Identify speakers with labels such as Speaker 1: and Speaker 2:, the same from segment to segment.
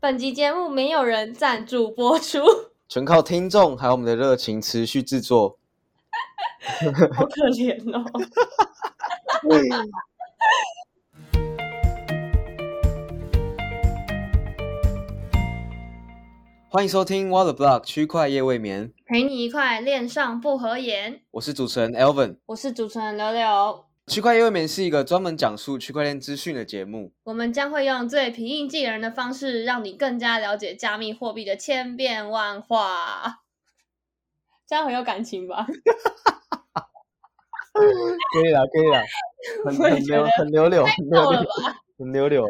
Speaker 1: 本集节目没有人赞助播出，
Speaker 2: 全靠听众还有我们的热情持续制作。
Speaker 1: 好可怜哦。
Speaker 2: 欢迎收听 Water Block 区块夜未眠，
Speaker 1: 陪你一块恋上不合言。
Speaker 2: 我是主持人 Elvin。
Speaker 1: 我是主持人柳柳。
Speaker 2: 区块链未眠是一个专门讲述区块链资讯的节目。
Speaker 1: 我们将会用最平易近人的方式，让你更加了解加密货币的千变万化。这样很有感情吧？
Speaker 2: 可以啦，可以啦，很很流很流流，很流流，很流流。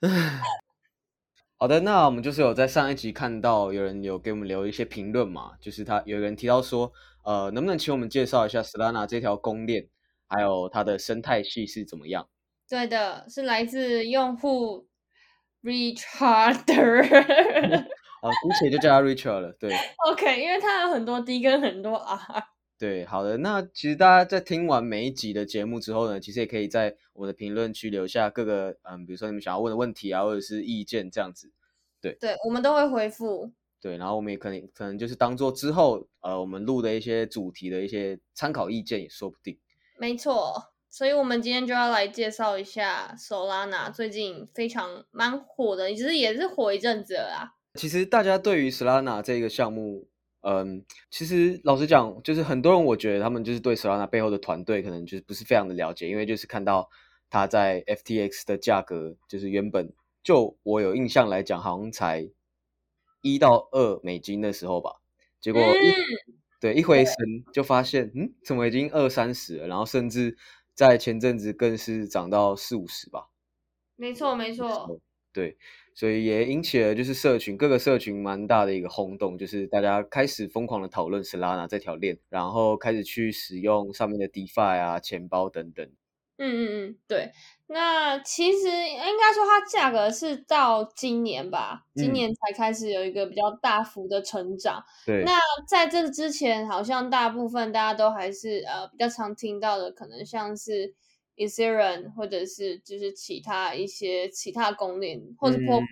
Speaker 2: 好的，那我们就是有在上一集看到有人有给我们留一些评论嘛，就是他有人提到说，呃，能不能请我们介绍一下 Solana 这条公链，还有它的生态系是怎么样？
Speaker 1: 对的，是来自用户 Richard。
Speaker 2: 啊，姑且就叫他 Richard 了。对
Speaker 1: ，OK，因为他有很多 D 跟很多 R。
Speaker 2: 对，好的，那其实大家在听完每一集的节目之后呢，其实也可以在我的评论区留下各个嗯，比如说你们想要问的问题啊，或者是意见这样子。对，
Speaker 1: 对，我们都会回复。
Speaker 2: 对，然后我们也可能可能就是当做之后呃，我们录的一些主题的一些参考意见也说不定。
Speaker 1: 没错，所以我们今天就要来介绍一下 Solana 最近非常蛮火的，其实也是火一阵子了啦。
Speaker 2: 其实大家对于 Solana 这个项目。嗯，其实老实讲，就是很多人，我觉得他们就是对 Solana 背后的团队可能就是不是非常的了解，因为就是看到它在 FTX 的价格，就是原本就我有印象来讲，好像才一到二美金的时候吧，结果对一回神就发现，嗯，怎么已经二三十了，然后甚至在前阵子更是涨到四五十吧。
Speaker 1: 没错，没错，
Speaker 2: 对。所以也引起了就是社群各个社群蛮大的一个轰动，就是大家开始疯狂的讨论 Solana 这条链，然后开始去使用上面的 DeFi 啊、钱包等等。
Speaker 1: 嗯嗯嗯，对。那其实应该说它价格是到今年吧，今年才开始有一个比较大幅的成长。
Speaker 2: 对。
Speaker 1: 那在这之前，好像大部分大家都还是呃比较常听到的，可能像是。Ethereum 或者是就是其他一些其他公链，或者 p o p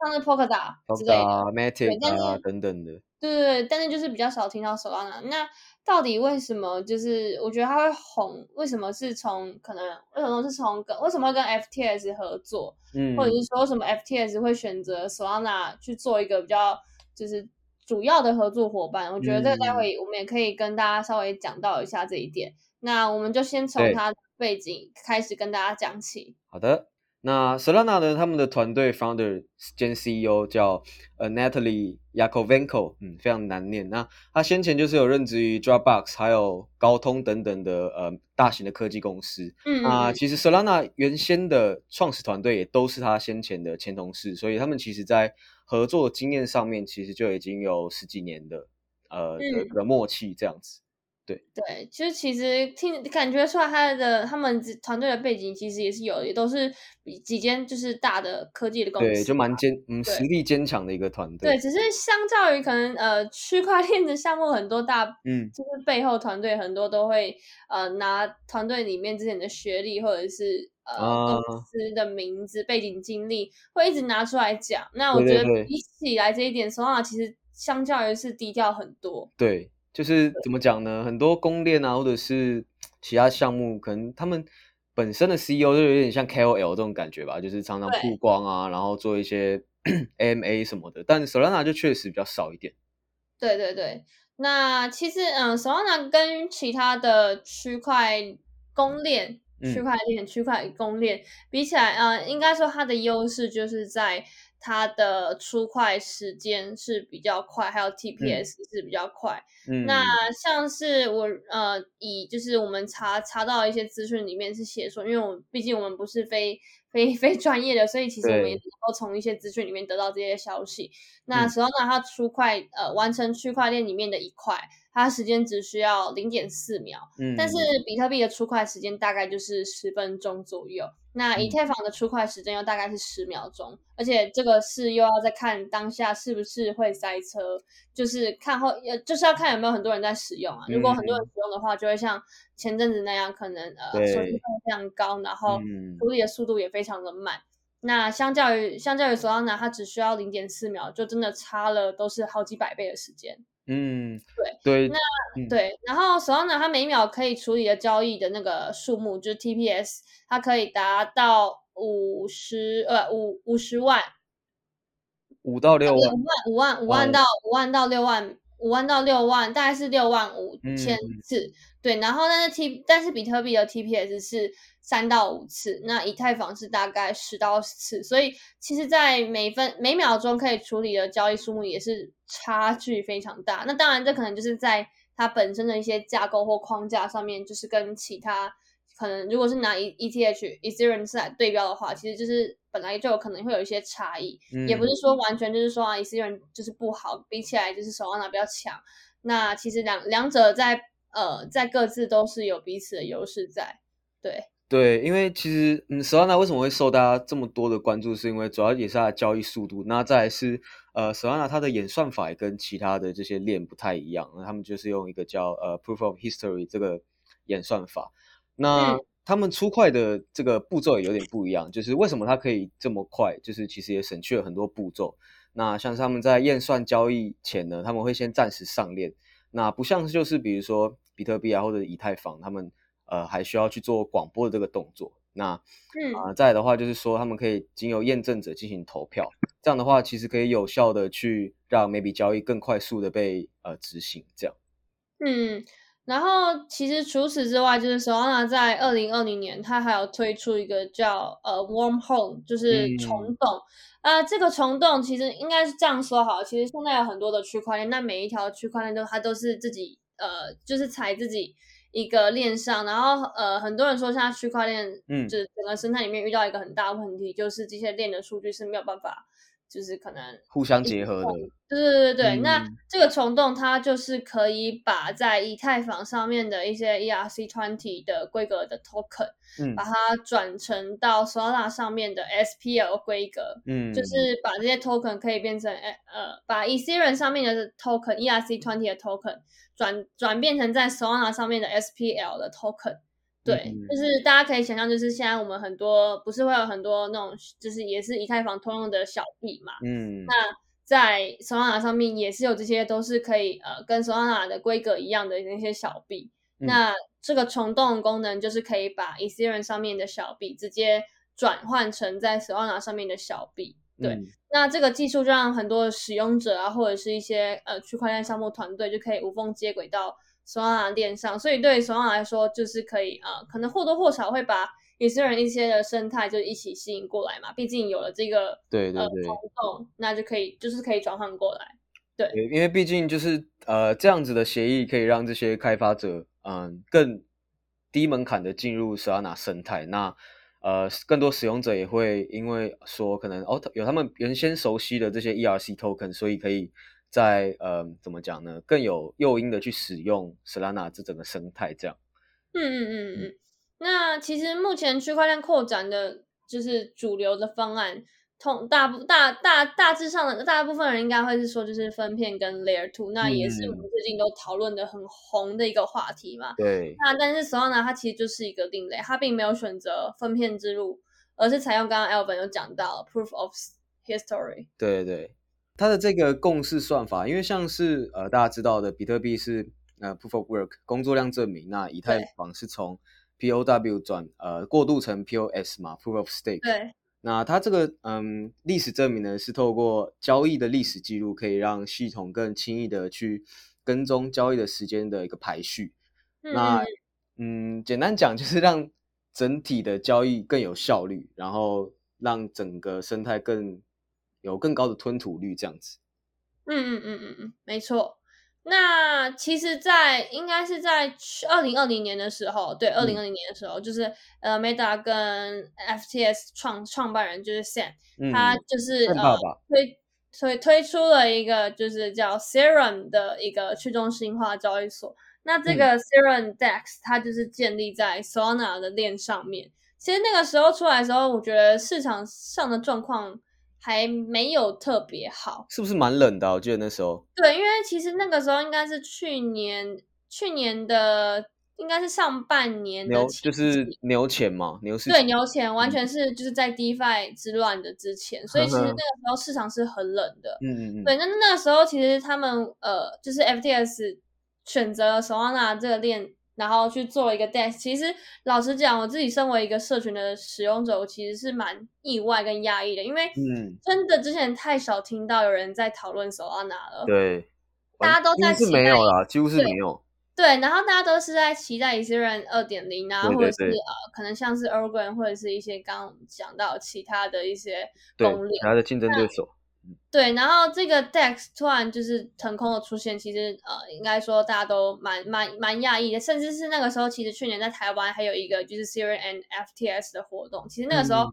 Speaker 1: 像是 Polkadot 之类的
Speaker 2: ，Matic 啊等等的。
Speaker 1: 对对对，但是就是比较少听到 Solana。那到底为什么？就是我觉得他会红，为什么是从可能为什么是从跟为什么会跟 FTS 合作？嗯，或者是说为什么 FTS 会选择 Solana 去做一个比较就是主要的合作伙伴？我觉得这个待会我们也可以跟大家稍微讲到一下这一点。那我们就先从它。背景开始跟大家讲起。
Speaker 2: 好的，那 Solana 呢？他们的团队 founder 兼 CEO 叫呃 Natalie Yakovenko，嗯，非常难念。那他先前就是有任职于 Dropbox，还有高通等等的呃大型的科技公司。嗯，啊，其实 Solana 原先的创始团队也都是他先前的前同事，所以他们其实在合作经验上面，其实就已经有十几年的呃的默契这样子。对
Speaker 1: 对，其实其实听感觉出来，他的他们团队的背景其实也是有，也都是几间就是大的科技的公司，
Speaker 2: 对，就蛮坚，嗯，实力坚强的一个团队。
Speaker 1: 对，只是相较于可能呃区块链的项目很多大，嗯，就是背后团队很多都会呃拿团队里面之前的学历或者是呃公司的名字、背景、经历，会一直拿出来讲。那我觉得比起来这一点，Solana 其实相较于是低调很多。
Speaker 2: 对。就是怎么讲呢？很多公链啊，或者是其他项目，可能他们本身的 CEO 就有点像 KOL 这种感觉吧，就是常常曝光啊，然后做一些 AMA 什么的。但 Solana 就确实比较少一点。
Speaker 1: 对对对，那其实嗯，Solana 跟其他的区块公链、区块链、区块公链比起来，嗯，应该说它的优势就是在。它的出快时间是比较快，还有 TPS 是比较快。嗯，那像是我呃，以就是我们查查到一些资讯里面是写说，因为我毕竟我们不是非非非专业的，所以其实我们也能够从一些资讯里面得到这些消息。那实际上它出块呃完成区块链里面的一块。它时间只需要零点四秒，嗯，但是比特币的出块时间大概就是十分钟左右。那以太坊的出块时间又大概是十秒钟，而且这个是又要再看当下是不是会塞车，就是看后呃就是要看有没有很多人在使用啊。如果很多人使用的话，就会像前阵子那样，可能呃手续费非常高，然后处理的速度也非常的慢。那相较于相较于 Solana，它只需要零点四秒，就真的差了都是好几百倍的时间。
Speaker 2: 嗯，
Speaker 1: 对对。那对，然后 Solana 它每秒可以处理的交易的那个数目，就是 TPS，它可以达到五十呃五五十万，
Speaker 2: 五到六万，五
Speaker 1: 万五万五万到五万到六万。五万到六万，大概是六万五千次，对。然后，但是 T，但是比特币的 TPS 是三到五次，那以太坊是大概十到十次，所以其实，在每分每秒钟可以处理的交易数目也是差距非常大。那当然，这可能就是在它本身的一些架构或框架上面，就是跟其他可能，如果是拿 E ETH Ethereum 来对标的话，其实就是。本来就有可能会有一些差异，也不是说完全就是说啊，Ethereum 就是不好，比起来就是手上拿比较强。那其实两两者在呃在各自都是有彼此的优势在。对
Speaker 2: 对，因为其实嗯，手上拿为什么会受大家这么多的关注，是因为主要也是它的交易速度。那再是呃，手上拿它的演算法也跟其他的这些链不太一样，那他们就是用一个叫呃 proof of history 这个演算法。那他们出快的这个步骤也有点不一样，就是为什么它可以这么快？就是其实也省去了很多步骤。那像是他们在验算交易前呢，他们会先暂时上链。那不像是就是比如说比特币啊或者以太坊，他们呃还需要去做广播的这个动作。那嗯啊再的话就是说，他们可以经由验证者进行投票，这样的话其实可以有效的去让每笔交易更快速的被呃执行。这样
Speaker 1: 嗯。然后，其实除此之外，就是 Solana 在二零二零年，它还有推出一个叫呃 Wormhole，就是虫洞。呃，这个虫洞其实应该是这样说好，其实现在有很多的区块链，那每一条区块链都它都是自己呃，就是踩自己一个链上。然后呃，很多人说现在区块链，嗯，就是整个生态里面遇到一个很大的问题，就是这些链的数据是没有办法。就是可能
Speaker 2: 互相结合的，
Speaker 1: 对对对对那这个虫洞它就是可以把在以太坊上面的一些 ERC twenty 的规格的 token，嗯，把它转成到 Solana 上面的 SPL 规格，嗯，就是把这些 token 可以变成，呃，把 Ethereum 上面的 token ERC twenty 的 token 转转变成在 Solana 上面的 SPL 的 token。对，就是大家可以想象，就是现在我们很多不是会有很多那种，就是也是以太坊通用的小币嘛。嗯，那在 Solana 上面也是有这些，都是可以呃跟 Solana 的规格一样的那些小币。那这个虫洞功能就是可以把 Ethereum 上面的小币直接转换成在 Solana 上面的小币。对，那这个技术就让很多使用者啊，或者是一些呃区块链项目团队就可以无缝接轨到。Solana 链上，所以对 Solana 来说，就是可以啊，可能或多或少会把以色列一些的生态就一起吸引过来嘛。毕竟有了这个
Speaker 2: 对对对
Speaker 1: 活动，那就可以就是可以转换过来。对，
Speaker 2: 因为毕竟就是呃这样子的协议可以让这些开发者嗯更低门槛的进入 Solana 生态。那呃更多使用者也会因为说可能哦有他们原先熟悉的这些 ERC token，所以可以。在呃，怎么讲呢？更有诱因的去使用 Solana 这整个生态，这样。
Speaker 1: 嗯嗯嗯嗯。那其实目前区块链扩展的，就是主流的方案，通大部大大大致上的大部分人应该会是说，就是分片跟 Layer Two，那也是我们最近都讨论的很红的一个话题嘛。
Speaker 2: 对。
Speaker 1: 那但是 Solana 它其实就是一个另类，它并没有选择分片之路，而是采用刚刚 Elvin 有讲到 Proof of History。
Speaker 2: 对对。它的这个共识算法，因为像是呃大家知道的，比特币是呃 proof of work 工作量证明，那以太坊是从 POW 转呃过渡成 POS 嘛 proof of stake。
Speaker 1: 对。
Speaker 2: 那它这个嗯历史证明呢，是透过交易的历史记录，可以让系统更轻易的去跟踪交易的时间的一个排序。那嗯简单讲就是让整体的交易更有效率，然后让整个生态更。有更高的吞吐率，这样子。
Speaker 1: 嗯嗯嗯嗯嗯，没错。那其实，在应该是在二零二零年的时候，对，二零二零年的时候，就是呃，Meta 跟 FTS 创创办人就是 Sam，他就是呃推推推出了一个就是叫 Serum 的一个去中心化交易所。那这个 Serum Dex 它就是建立在 Solana 的链上面。其实那个时候出来的时候，我觉得市场上的状况。还没有特别好，
Speaker 2: 是不是蛮冷的？我记得那时候。
Speaker 1: 对，因为其实那个时候应该是去年去年的应该是上半年
Speaker 2: 牛就是牛前嘛，牛市
Speaker 1: 对牛前完全是就是在 DeFi 之乱的之前，所以其实 那个时候市场是很冷的。
Speaker 2: 嗯嗯嗯。
Speaker 1: 对，那那个时候其实他们呃，就是 FTS 选择了 Solana 这个链，然后去做一个 DEX。其实老实讲，我自己身为一个社群的使用者，我其实是蛮意外跟压抑的，因为嗯，真的之前太少听到有人在讨论 Solana 了。
Speaker 2: 对，
Speaker 1: 大家都在
Speaker 2: 是没有啦，几乎是没有。
Speaker 1: 对，然后大家都是在期待以色列二点零啊，或者是呃，可能像是 Organ 或者是一些刚刚讲到其他的一些攻略，
Speaker 2: 其他的竞争对手。
Speaker 1: 对，然后这个 Dex 突然就是腾空的出现，其实呃，应该说大家都蛮蛮蛮讶异的，甚至是那个时候，其实去年在台湾还有一个就是 Siri and FTS 的活动，其实那个时候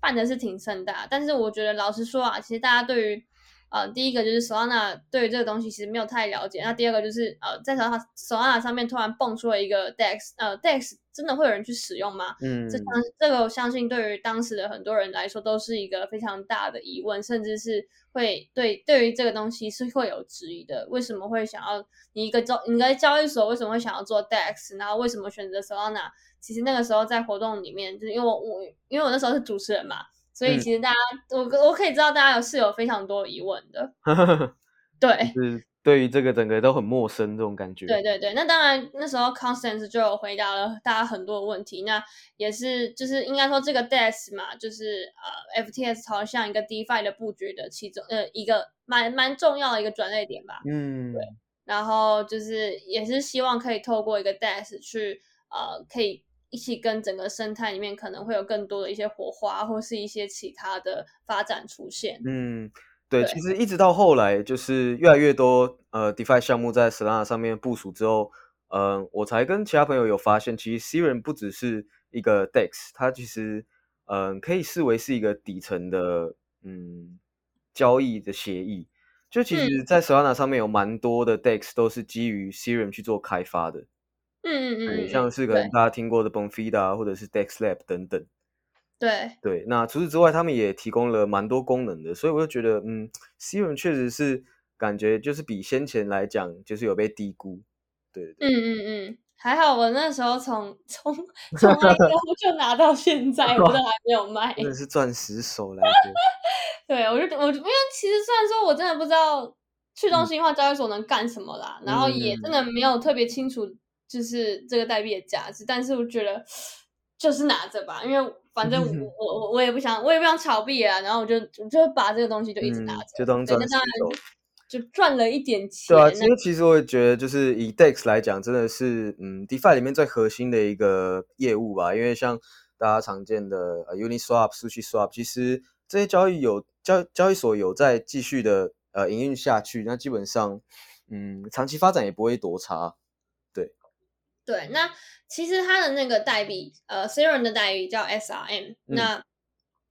Speaker 1: 办的是挺盛大，但是我觉得老实说啊，其实大家对于呃，第一个就是 Solana 对于这个东西其实没有太了解。那第二个就是呃，在 Solana 上面突然蹦出了一个 Dex，呃，Dex 真的会有人去使用吗？嗯，这这个我相信对于当时的很多人来说都是一个非常大的疑问，甚至是会对对于这个东西是会有质疑的。为什么会想要你一个交你在交易所为什么会想要做 Dex？然后为什么选择 Solana？其实那个时候在活动里面，就是因为我我因为我那时候是主持人嘛。所以其实大家，我我可以知道大家有是有非常多疑问的，对，
Speaker 2: 是对于这个整个都很陌生这种感觉。
Speaker 1: 对对对，那当然那时候 Constance 就有回答了大家很多的问题，那也是就是应该说这个 DEX 嘛，就是呃 FTS 朝向一个 DeFi 的布局的其中呃一个蛮蛮重要的一个转捩点吧。嗯，对，然后就是也是希望可以透过一个 DEX 去呃可以。一起跟整个生态里面可能会有更多的一些火花，或是一些其他的发展出现。
Speaker 2: 嗯，对，其实一直到后来，就是越来越多呃 DeFi 项目在 Solana 上面部署之后，嗯，我才跟其他朋友有发现，其实 s i r e n 不只是一个 DEX，它其实嗯可以视为是一个底层的嗯交易的协议。就其实，在 Solana 上面有蛮多的 DEX 都是基于 s i r e n 去做开发的。
Speaker 1: 嗯嗯嗯，
Speaker 2: 像是可能大家听过的 Bonfida 或者是 DexLab 等等，
Speaker 1: 对
Speaker 2: 对。那除此之外，他们也提供了蛮多功能的，所以我就觉得，嗯 i r 确实是感觉就是比先前来讲，就是有被低估。对，
Speaker 1: 嗯嗯嗯，还好我那时候从从从那个就拿到现在，我都 还没有卖，
Speaker 2: 真的是钻石手来
Speaker 1: 着。对，我就我因为其实虽然说我真的不知道去中心化交易所能干什么啦，然后也真的没有特别清楚。就是这个代币的价值，但是我觉得就是拿着吧，因为反正我我我也不想，我也不想炒币啊，然后我就我就把这个东西就一直拿着，
Speaker 2: 就当赚钱
Speaker 1: 就赚了一点钱。
Speaker 2: 对啊，其实其实我也觉得，就是以 DEX 来讲，真的是嗯，DeFi 里面最核心的一个业务吧，因为像大家常见的呃 Uniswap、SushiSwap，其实这些交易有交交易所有在继续的呃营运下去，那基本上嗯长期发展也不会多差。
Speaker 1: 对，那其实它的那个代币，呃 s e r e n 的代币叫 SRM，那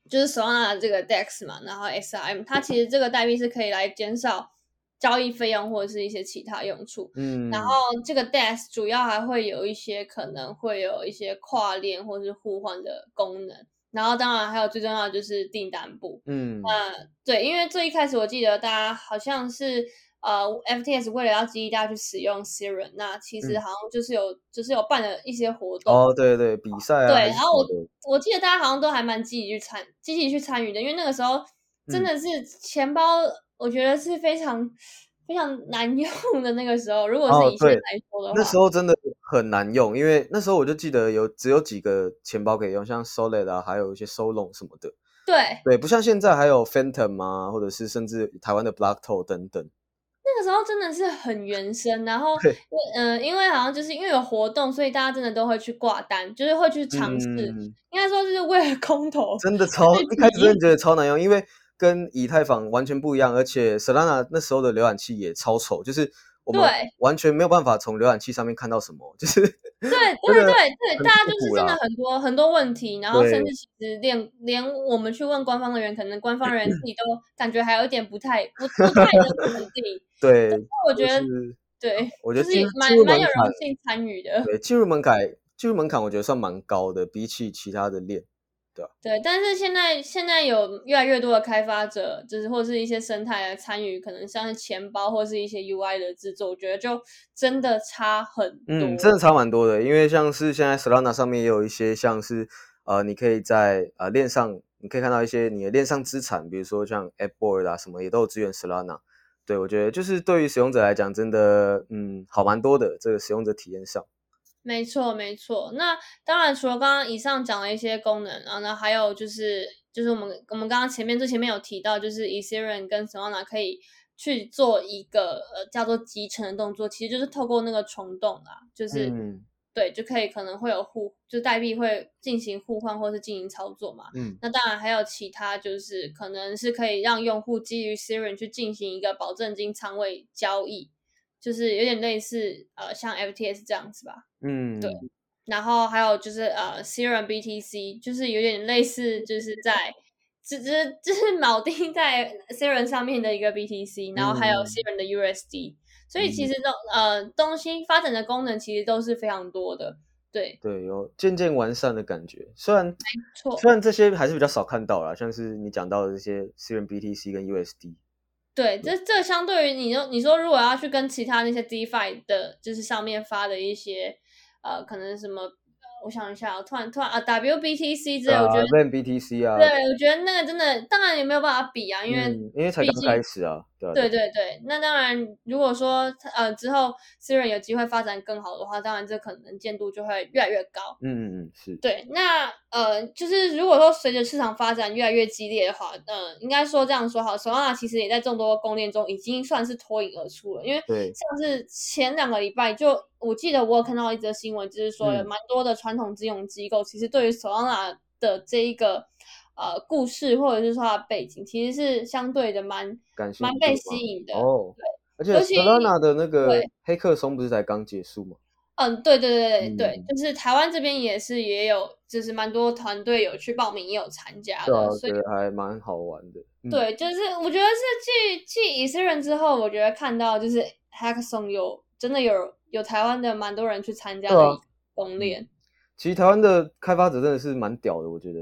Speaker 1: 就是 Solana 这个 DEX 嘛，然后 SRM，它其实这个代币是可以来减少交易费用或者是一些其他用处。嗯，然后这个 DEX 主要还会有一些可能会有一些跨链或是互换的功能，然后当然还有最重要的就是订单部。嗯，那对，因为最一开始我记得大家好像是。呃，FTS 为了要激励大家去使用 s i r e n 那其实好像就是有，就是有办了一些活动。
Speaker 2: 哦，对对，比赛啊。
Speaker 1: 对，然后我我记得大家好像都还蛮积极去参，积极去参与的，因为那个时候真的是钱包，我觉得是非常非常难 用的那个时候。如果是以前来说的话，
Speaker 2: 那时候真的很难用，因为那时候我就记得有只有几个钱包可以用，像 Solid 啊，还有一些 Solon 什么的。
Speaker 1: 对
Speaker 2: 对，不像现在还有 Phantom 啊，或者是甚至台湾的 Blackto 等等。
Speaker 1: 那个时候真的是很原生，然后，嗯，因为好像就是因为有活动，所以大家真的都会去挂单，就是会去尝试。应该说就是为了空投，
Speaker 2: 真的超一开始真的觉得超难用，因为跟以太坊完全不一样，而且 Solana 那时候的浏览器也超丑，就是。我们完全没有办法从浏览器上面看到什么，就是
Speaker 1: 对 对对对，大家就是真的很多很多问题，然后甚至其实连连我们去问官方的人，可能官方人自己都感觉还有一点不太不不太能肯定。
Speaker 2: 对，
Speaker 1: 我觉得对，
Speaker 2: 我觉得
Speaker 1: 蛮蛮有荣幸参与的。
Speaker 2: 对，进入门槛进入门槛，我觉得算蛮高的，比起其他的链。对
Speaker 1: 对，但是现在现在有越来越多的开发者，就是或是一些生态来参与，可能像是钱包或是一些 UI 的制作，我觉得就真的差很多。
Speaker 2: 嗯，真的差蛮多的，因为像是现在 Solana 上面也有一些像是呃，你可以在呃链上，你可以看到一些你的链上资产，比如说像 AppBoard 啊什么，也都有支援 Solana。对，我觉得就是对于使用者来讲，真的嗯好蛮多的，这个使用者体验上。
Speaker 1: 没错，没错。那当然，除了刚刚以上讲的一些功能然后呢还有就是，就是我们我们刚刚前面最前面有提到，就是 Ethereum 跟 Solana 可以去做一个呃叫做集成的动作，其实就是透过那个虫洞啊，就是嗯对，就可以可能会有互，就代币会进行互换或是进行操作嘛。嗯。那当然还有其他，就是可能是可以让用户基于 Ethereum 去进行一个保证金仓位交易。就是有点类似呃，像 FTS 这样子吧，
Speaker 2: 嗯，
Speaker 1: 对。然后还有就是呃，Serum BTC，就是有点类似，就是在只只就是铆钉在 Serum 上面的一个 BTC，然后还有 Serum 的 USD。所以其实都呃东西发展的功能其实都是非常多的，对
Speaker 2: 对，有渐渐完善的感觉。虽然没
Speaker 1: 错，
Speaker 2: 虽然这些还是比较少看到啦，像是你讲到的这些 Serum BTC 跟 USD。
Speaker 1: 对，这这相对于你说，你说如果要去跟其他那些 DeFi 的，就是上面发的一些，呃，可能什么。我想一下，突然突然啊，WBTC 之类，我觉得
Speaker 2: BTC 啊，
Speaker 1: 对，我觉得那个真的，当然也没有办法比啊，因为
Speaker 2: 因为才刚开始啊，
Speaker 1: 对对对对。那当然，如果说呃之后 Siri 有机会发展更好的话，当然这可能见度就会越来越高。
Speaker 2: 嗯嗯嗯，是。
Speaker 1: 对，那呃，就是如果说随着市场发展越来越激烈的话，呃，应该说这样说好，Solana 其实也在众多公链中已经算是脱颖而出了，因为像是前两个礼拜就。我记得我有看到一则新闻，就是说有蛮多的传统金融机构，其实对于 Solana 的这一个呃故事，或者是说它的背景，其实是相对的蛮蛮被吸引的
Speaker 2: 哦。对，而且 Solana 的那个黑客松不是才刚结束吗？
Speaker 1: 嗯，对对对对对，就是台湾这边也是也有，就是蛮多团队有去报名，也有参加的，所以
Speaker 2: 还蛮好玩的。
Speaker 1: 对，就是我觉得是继继以色列之后，我觉得看到就是 Hackathon 有真的有。有台湾的蛮多人去参加的公链，
Speaker 2: 其实台湾的开发者真的是蛮屌的，我觉得。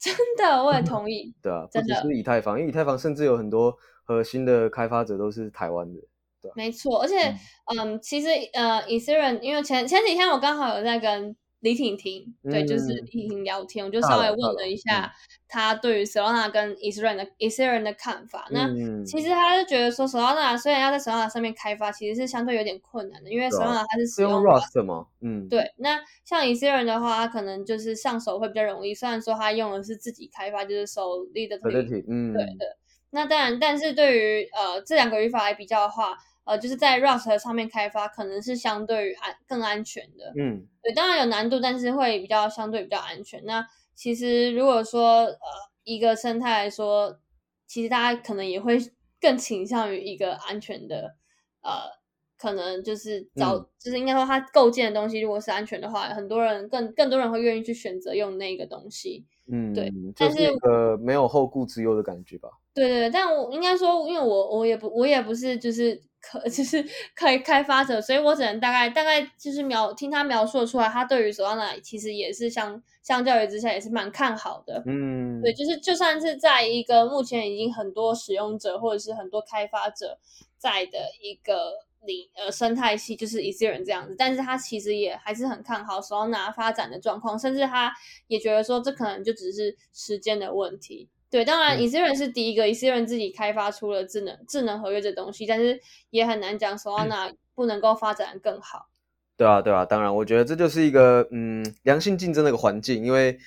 Speaker 1: 真的，我也同意。
Speaker 2: 对啊，不只是以太坊，因为以太坊甚至有很多核心的开发者都是台湾的。对，
Speaker 1: 没错。而且，嗯，其实呃，以色列，因为前前几天我刚好有在跟。李婷婷，对，就是李婷婷聊天，我就稍微问了一下她对于 Solana 跟 Ethereum 的 Ethereum 的看法。那其实他是觉得说，Solana 虽然要在 Solana 上面开发，其实是相对有点困难的，因为 Solana 它是使用
Speaker 2: Rust 吗？嗯，
Speaker 1: 对。那像 Ethereum 的话，它可能就是上手会比较容易。虽然说它用的是自己开发，就是 Solidity，
Speaker 2: 嗯，
Speaker 1: 对的。那当然，但是对于呃这两个语法来比较的话。呃，就是在 Rust 上面开发，可能是相对于安更安全的。
Speaker 2: 嗯，
Speaker 1: 对，当然有难度，但是会比较相对比较安全。那其实如果说呃一个生态来说，其实大家可能也会 更倾向于一个安全的，呃，可能就是找，就是应该说它构建的东西如果是安全的话，很多人更更多人会愿意去选择用那个东西。
Speaker 2: 嗯，
Speaker 1: 对，
Speaker 2: 但是呃没有后顾之忧的感觉吧？
Speaker 1: 对对对，但我应该说，因为我我也不我也不是就是。可 就是可以开发者，所以我只能大概大概就是描听他描述出来，他对于 Solana 其实也是相相较于之下也是蛮看好的。
Speaker 2: 嗯，
Speaker 1: 对，就是就算是在一个目前已经很多使用者或者是很多开发者在的一个领呃生态系，就是一些人这样子，但是他其实也还是很看好 Solana 发展的状况，甚至他也觉得说这可能就只是时间的问题。对，当然，以色列是第一个，以色列自己开发出了智能智能合约这东西，但是也很难讲 Solana 不能够发展更好。
Speaker 2: 对啊，对啊，当然，我觉得这就是一个嗯良性竞争的一个环境，因为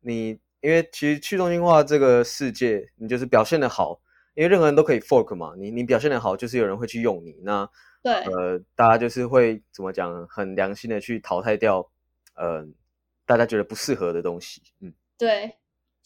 Speaker 2: 你因为其实去中心化这个世界，你就是表现的好，因为任何人都可以 fork 嘛，你你表现的好，就是有人会去用你，那
Speaker 1: 对，
Speaker 2: 呃，大家就是会怎么讲，很良心的去淘汰掉，呃，大家觉得不适合的东西，嗯，
Speaker 1: 对。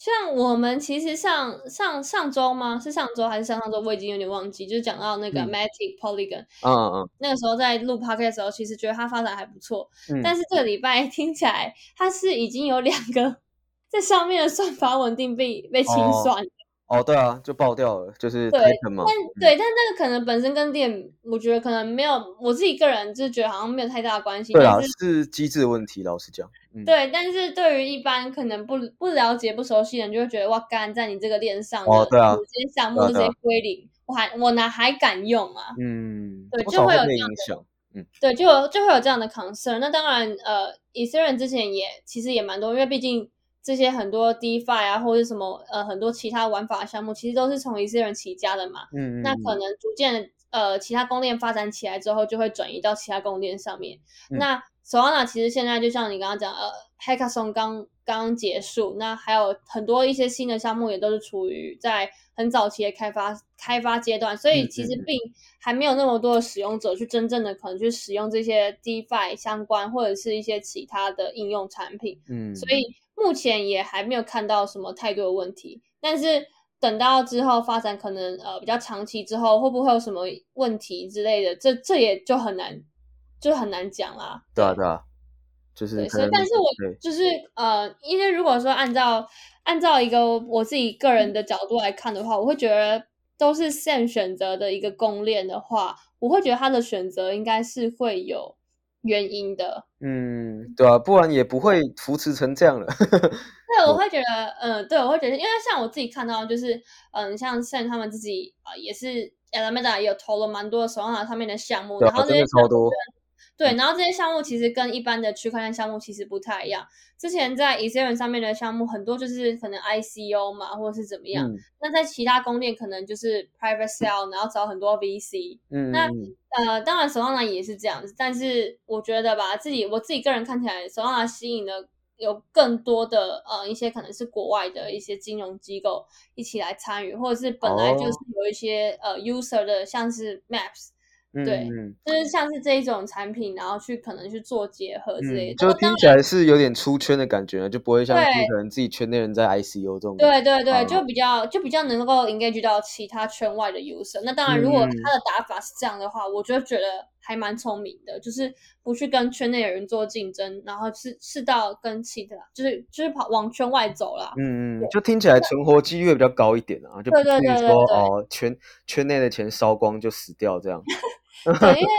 Speaker 1: 像我们其实上上上周吗？是上周还是上上周？我已经有点忘记。就是讲到那个 Matic Polygon，
Speaker 2: 嗯嗯，
Speaker 1: 那个时候在录 podcast 的时候，其实觉得它发展还不错。但是这个礼拜 听起来，它是已经有两个 在上面的算法稳定被被清算。
Speaker 2: 哦，对啊，就爆掉了，就是
Speaker 1: 对，
Speaker 2: 嘛。
Speaker 1: 但对，但那个可能本身跟店，我觉得可能没有，我自己个人就觉得好像没有太大的关系。
Speaker 2: 对啊，是机制问题，老实讲。
Speaker 1: 对，但是对于一般可能不不了解、不熟悉的人，就会觉得哇，干在你这个链上
Speaker 2: 的
Speaker 1: 这些项目这些归零，我还我哪还敢用啊？
Speaker 2: 嗯，
Speaker 1: 对，就会有
Speaker 2: 影响。
Speaker 1: 嗯，对，就就会有这样的 concern。那当然，呃，以色列之前也其实也蛮多，因为毕竟。这些很多 DeFi 啊，或者什么呃，很多其他玩法项目，其实都是从一些人起家的嘛。
Speaker 2: 嗯
Speaker 1: 那可能逐渐呃，其他公链发展起来之后，就会转移到其他公链上面。那 Solana 其实现在就像你刚刚讲，呃，Hackathon 刚刚结束，那还有很多一些新的项目也都是处于在很早期的开发开发阶段，所以其实并还没有那么多的使用者去真正的可能去使用这些 DeFi 相关或者是一些其他的应用产品。
Speaker 2: 嗯，
Speaker 1: 所以。目前也还没有看到什么太多的问题，但是等到之后发展可能呃比较长期之后，会不会有什么问题之类的，这这也就很难，就很难讲啦。
Speaker 2: 对啊，对啊，就是。
Speaker 1: 所以，但是我就是呃，因为如果说按照按照一个我自己个人的角度来看的话，我会觉得都是现选择的一个公链的话，我会觉得他的选择应该是会有。原因的，
Speaker 2: 嗯，对啊，不然也不会扶持成这样了。
Speaker 1: 对，我 会觉得，嗯，对，我会觉得，因为像我自己看到，就是，嗯，像像他们自己啊，也是 Alameda 也有投了蛮多的 Solana 上面的项目，然后这些
Speaker 2: 超多。
Speaker 1: 对，然后这些项目其实跟一般的区块链项目其实不太一样。之前在 Ethereum 上面的项目很多就是可能 ICO 嘛，或者是怎么样。那在其他公链可能就是 Private Sale，然后找很多 VC。
Speaker 2: 嗯。
Speaker 1: 那呃，当然 Solana 也是这样子，但是我觉得吧，自己我自己个人看起来，Solana 吸引的有更多的呃一些可能是国外的一些金融机构一起来参与，或者是本来就是有一些呃 User 的，像是 Maps。对，就是像是这一种产品，然后去可能去做结合之类的，
Speaker 2: 就听起来是有点出圈的感觉，就不会像可能自己圈内人在 ICU 这种。
Speaker 1: 对对对，就比较就比较能够 engage 到其他圈外的 user。那当然，如果他的打法是这样的话，我就觉得还蛮聪明的，就是不去跟圈内的人做竞争，然后是是到跟其他，就是就是跑往圈外走了。
Speaker 2: 嗯嗯，就听起来存活几率比较高一点啊，就不会说哦圈圈内的钱烧光就死掉这样。
Speaker 1: 对，因为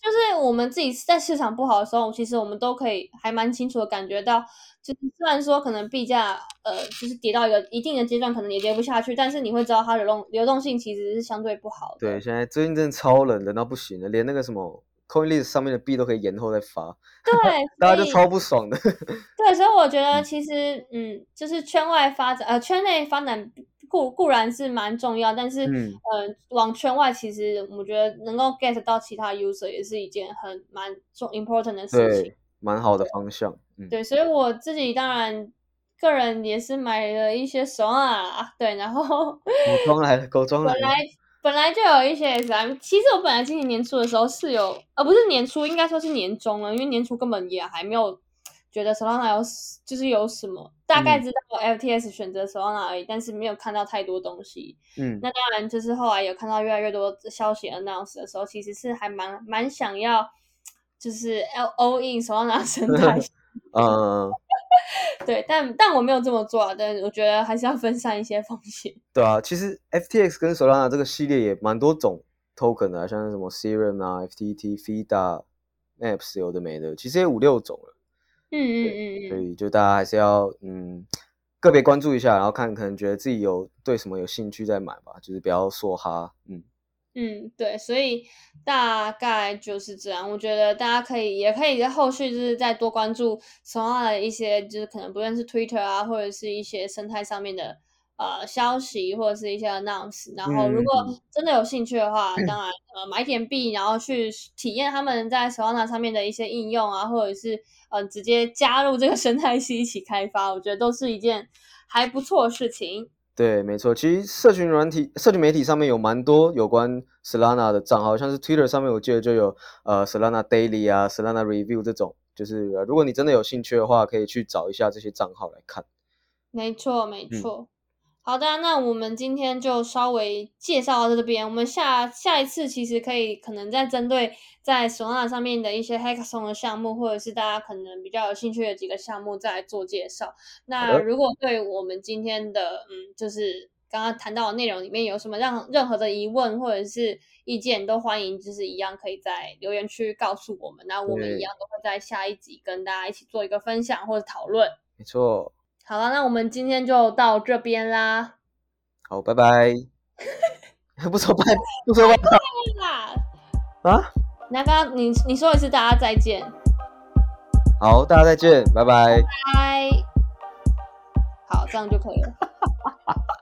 Speaker 1: 就是我们自己在市场不好的时候，其实我们都可以还蛮清楚的感觉到，就是虽然说可能币价呃就是跌到一个一定的阶段，可能也跌不下去，但是你会知道它的动流动性其实是相对不好的。
Speaker 2: 对，现在最近真的超冷，冷到不行了，连那个什么 CoinList 上面的币都可以延后再发，
Speaker 1: 对，
Speaker 2: 大家就超不爽的。
Speaker 1: 对，所以我觉得 其实嗯，就是圈外发展呃圈内发展。固固然是蛮重要，但是嗯，往圈外其实我觉得能够 get 到其他 user 也是一件很蛮重 important 的事情，
Speaker 2: 蛮好的方向。
Speaker 1: 对，所以我自己当然个人也是买了一些手啊，对，然后
Speaker 2: 狗装来了，狗装来了。
Speaker 1: 本来本来就有一些 SM，其实我本来今年年初的时候是有，呃，不是年初，应该说是年中了，因为年初根本也还没有。觉得 Solana 有就是有什么，大概知道 FTS 选择 Solana 而已，但是没有看到太多东西。
Speaker 2: 嗯，
Speaker 1: 那当然就是后来有看到越来越多消息 announce 的时候，其实是还蛮蛮想要，就是 all in Solana 生态。
Speaker 2: 嗯，
Speaker 1: 对，但但我没有这么做，啊但我觉得还是要分散一些风险。
Speaker 2: 对啊，其实 FTX 跟 Solana 这个系列也蛮多种 token 的，像什么 Serum 啊、FTT、FIDA、Maps 有的没的，其实也五六种了。
Speaker 1: 嗯嗯嗯
Speaker 2: 所以就大家还是要嗯个别关注一下，然后看可能觉得自己有对什么有兴趣再买吧，就是不要说哈。
Speaker 1: 嗯嗯，对，所以大概就是这样。我觉得大家可以也可以在后续就是再多关注其他的一些，就是可能不论是 Twitter 啊，或者是一些生态上面的。呃，消息或者是一些 announce，然后如果真的有兴趣的话，当然呃买点币，然后去体验他们在 Solana 上面的一些应用啊，或者是呃直接加入这个生态系一起开发，我觉得都是一件还不错的事情。
Speaker 2: 对，没错，其实社群软体、社群媒体上面有蛮多有关 Solana 的账号，像是 Twitter 上面我记得就有呃 Solana Daily 啊、Solana Review 这种，就是如果你真的有兴趣的话，可以去找一下这些账号来看。
Speaker 1: 没错，没错。好的，那我们今天就稍微介绍到这边。我们下下一次其实可以可能再针对在 Solana 上面的一些 Hackathon 的项目，或者是大家可能比较有兴趣的几个项目再做介绍。那如果对我们今天的嗯，就是刚刚谈到的内容里面有什么让任何的疑问或者是意见，都欢迎就是一样可以在留言区告诉我们。那我们一样都会在下一集跟大家一起做一个分享或者讨论。
Speaker 2: 没错。
Speaker 1: 好了，那我们今天就到这边啦。
Speaker 2: 好，拜拜。不说拜，不说拜
Speaker 1: 啦。
Speaker 2: 啊？
Speaker 1: 那刚刚你你说一次，大家再见。
Speaker 2: 好，大家再见，拜拜。
Speaker 1: 拜。好，这样就可以了。